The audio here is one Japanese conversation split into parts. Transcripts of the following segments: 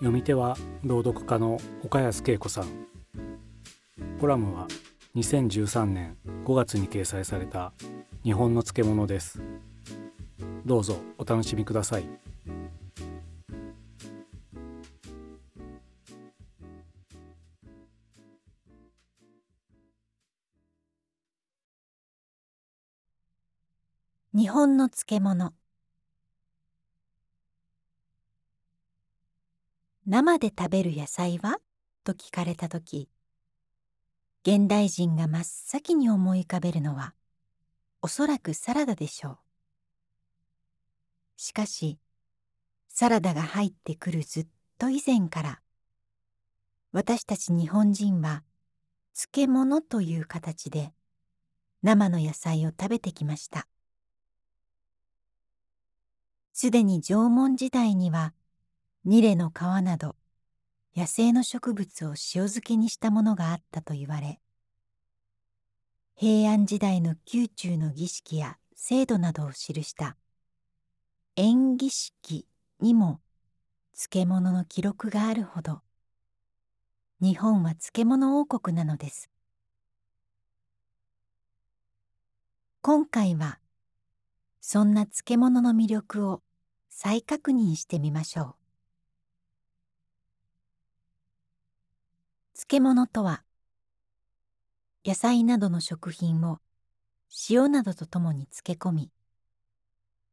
読み手は朗読家の岡安恵子さん。コラムは2013年5月に掲載された日本の漬物です。どうぞお楽しみください。日本の漬物。生で食べる野菜は？と聞かれた時現代人が真っ先に思い浮かべるのはおそらくサラダでしょう。しかしサラダが入ってくるずっと以前から私たち日本人は漬物という形で生の野菜を食べてきました。すでに縄文時代にはニレの皮など野生の植物を塩漬けにしたものがあったと言われ平安時代の宮中の儀式や制度などを記した縁儀式にも漬物の記録があるほど日本は漬物王国なのです。今回はそんな漬物の魅力を再確認してみましょう。漬物とは野菜などの食品を塩などとともに漬け込み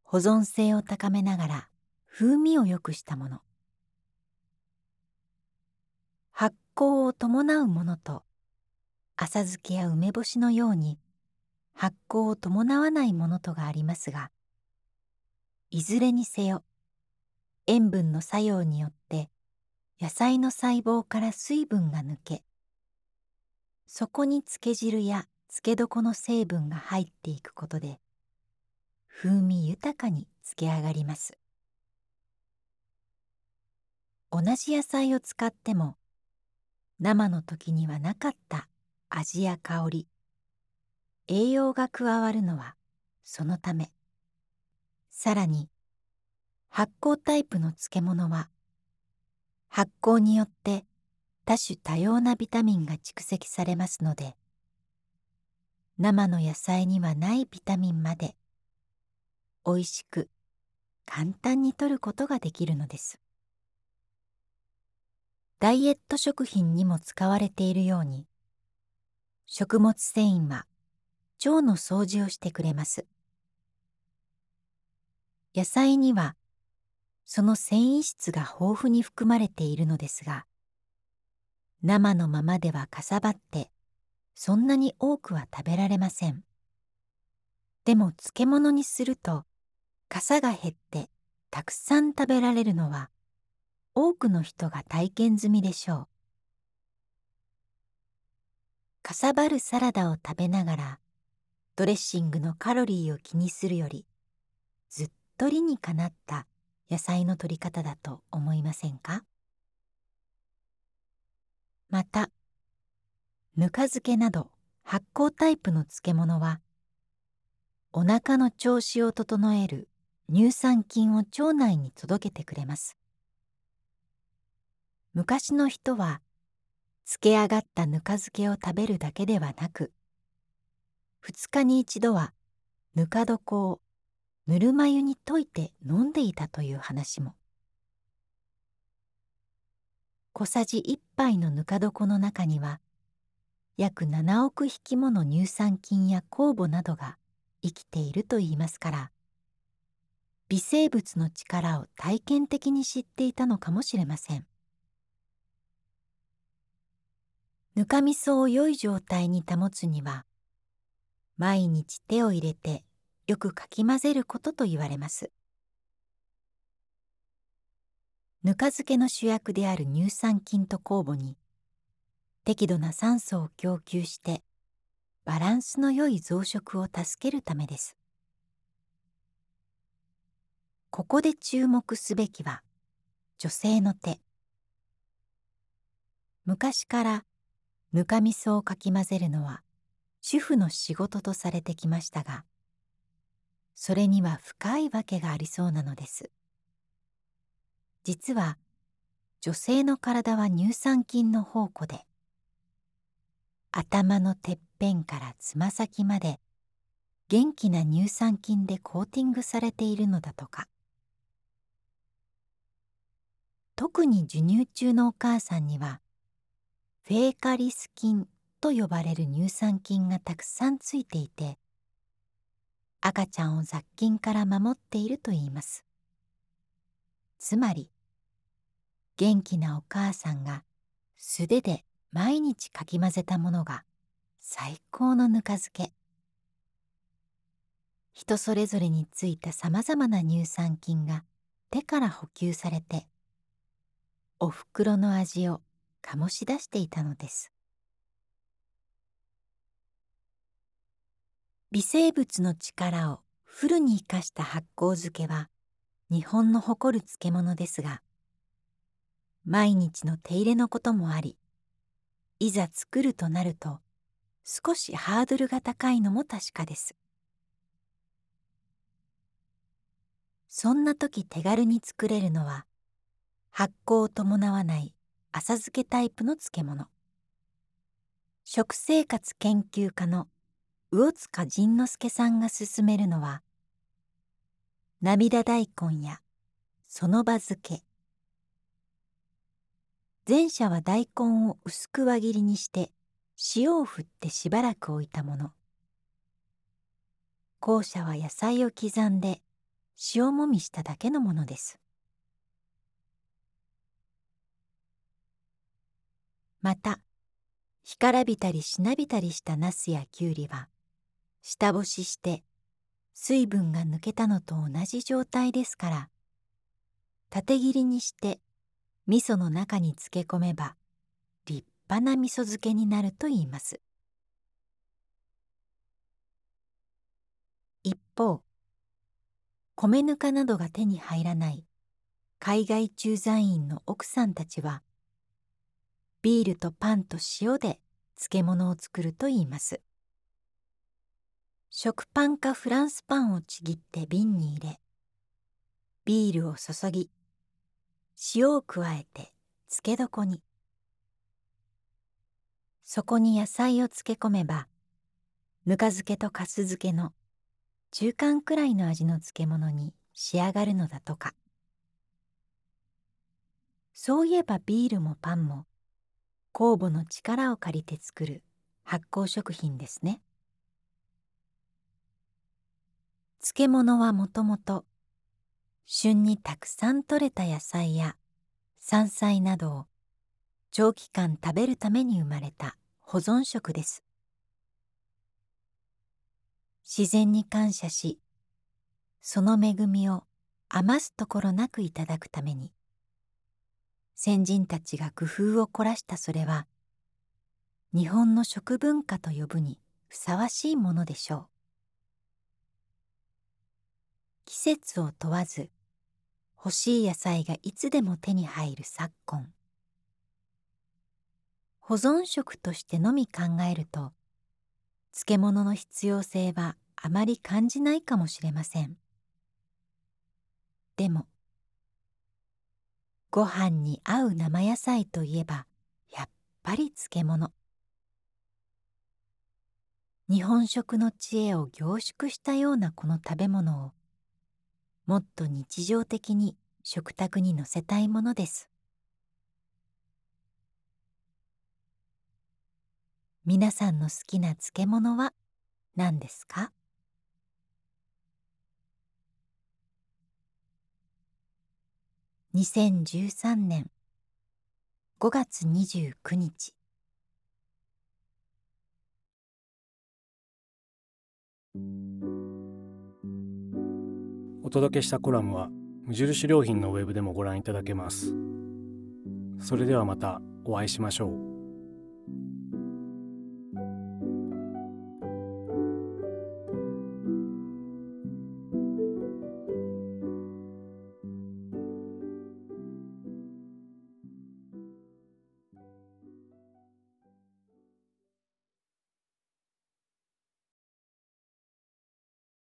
保存性を高めながら風味を良くしたもの。発酵を伴うものと浅漬けや梅干しのように発酵を伴わないものとがありますがいずれにせよ塩分の作用によって野菜の細胞から水分が抜けそこに漬け汁や漬け床の成分が入っていくことで風味豊かに漬け上がります。同じ野菜を使っても生の時にはなかった味や香り栄養が加わるのはそのため。さらに発酵タイプの漬物は発酵によって多種多様なビタミンが蓄積されますので生の野菜にはないビタミンまで美味しく簡単に摂ることができるのです。ダイエット食品にも使われているように食物繊維は腸の掃除をしてくれます。野菜にはその繊維質が豊富に含まれているのですが生のままではかさばってそんなに多くは食べられません。でも漬物にするとかさが減ってたくさん食べられるのは多くの人が体験済みでしょう。かさばるサラダを食べながらドレッシングのカロリーを気にするよりずっと理にかなった野菜の取り方だと思いませんか？またぬか漬けなど発酵タイプの漬物はお腹の調子を整える乳酸菌を腸内に届けてくれます。昔の人は漬け上がったぬか漬けを食べるだけではなく2日に一度はぬか床をぬるま湯に溶いて飲んでいたという話も。小さじ1杯のぬか床の中には約7億匹もの乳酸菌や酵母などが生きているといいますから微生物の力を体験的に知っていたのかもしれません。ぬかみそを良い状態に保つには毎日手を入れてよくかき混ぜることと言われます。ぬか漬けの主役である乳酸菌と酵母に適度な酸素を供給してバランスの良い増殖を助けるためです。ここで注目すべきは女性の手。昔からぬかみそをかき混ぜるのは主婦の仕事とされてきましたがそれには深いわけがありそうなのです。実は女性の体は乳酸菌の宝庫で頭のてっぺんからつま先まで元気な乳酸菌でコーティングされているのだとか。特に授乳中のお母さんにはフェーカリス菌と呼ばれる乳酸菌がたくさんついていて赤ちゃんを雑菌から守っているといいます。つまり元気なお母さんが素手で毎日かき混ぜたものが最高のぬか漬け。人それぞれについたさまざまな乳酸菌が手から補給されておふくろの味を醸し出していたのです。微生物の力をフルに生かした発酵漬けは日本の誇る漬物ですが毎日の手入れのこともありいざ作るとなると少しハードルが高いのも確かです。そんな時手軽に作れるのは発酵を伴わない浅漬けタイプの漬物。食生活研究家の魚塚仁之助さんが勧めるのは涙大根やその場漬け。前者は大根を薄く輪切りにして塩を振ってしばらく置いたもの。後者は野菜を刻んで塩もみしただけのものです。また干からびたりしなびたりしたナスやきゅうりは下干しして水分が抜けたのと同じ状態ですから。縦切りにして味噌の中に漬け込めば立派な味噌漬けになると言います。一方米ぬかなどが手に入らない海外駐在員の奥さんたちはビールとパンと塩で漬物を作ると言います。食パンかフランスパンをちぎって瓶に入れビールを注ぎ塩を加えて漬け床に。そこに野菜を漬け込めばぬか漬けとかす漬けの中間くらいの味の漬物に仕上がるのだとか。そういえばビールもパンも酵母の力を借りて作る発酵食品ですね。漬物はもともと旬にたくさん採れた野菜や山菜などを長期間食べるために生まれた保存食です。自然に感謝しその恵みを余すところなくいただくために先人たちが工夫を凝らしたそれは日本の食文化と呼ぶにふさわしいものでしょう。季節を問わず欲しい野菜がいつでも手に入る昨今。保存食としてのみ考えると漬物の必要性はあまり感じないかもしれません。でもご飯に合う生野菜といえばやっぱり漬物。日本食の知恵を凝縮したようなこの食べ物をもっと日常的に食卓に載せたいものです。皆さんの好きな漬物は何ですか？2013年5月29日。お届けしたコラムは無印良品のウェブでもご覧いただけます。それではまたお会いしましょう。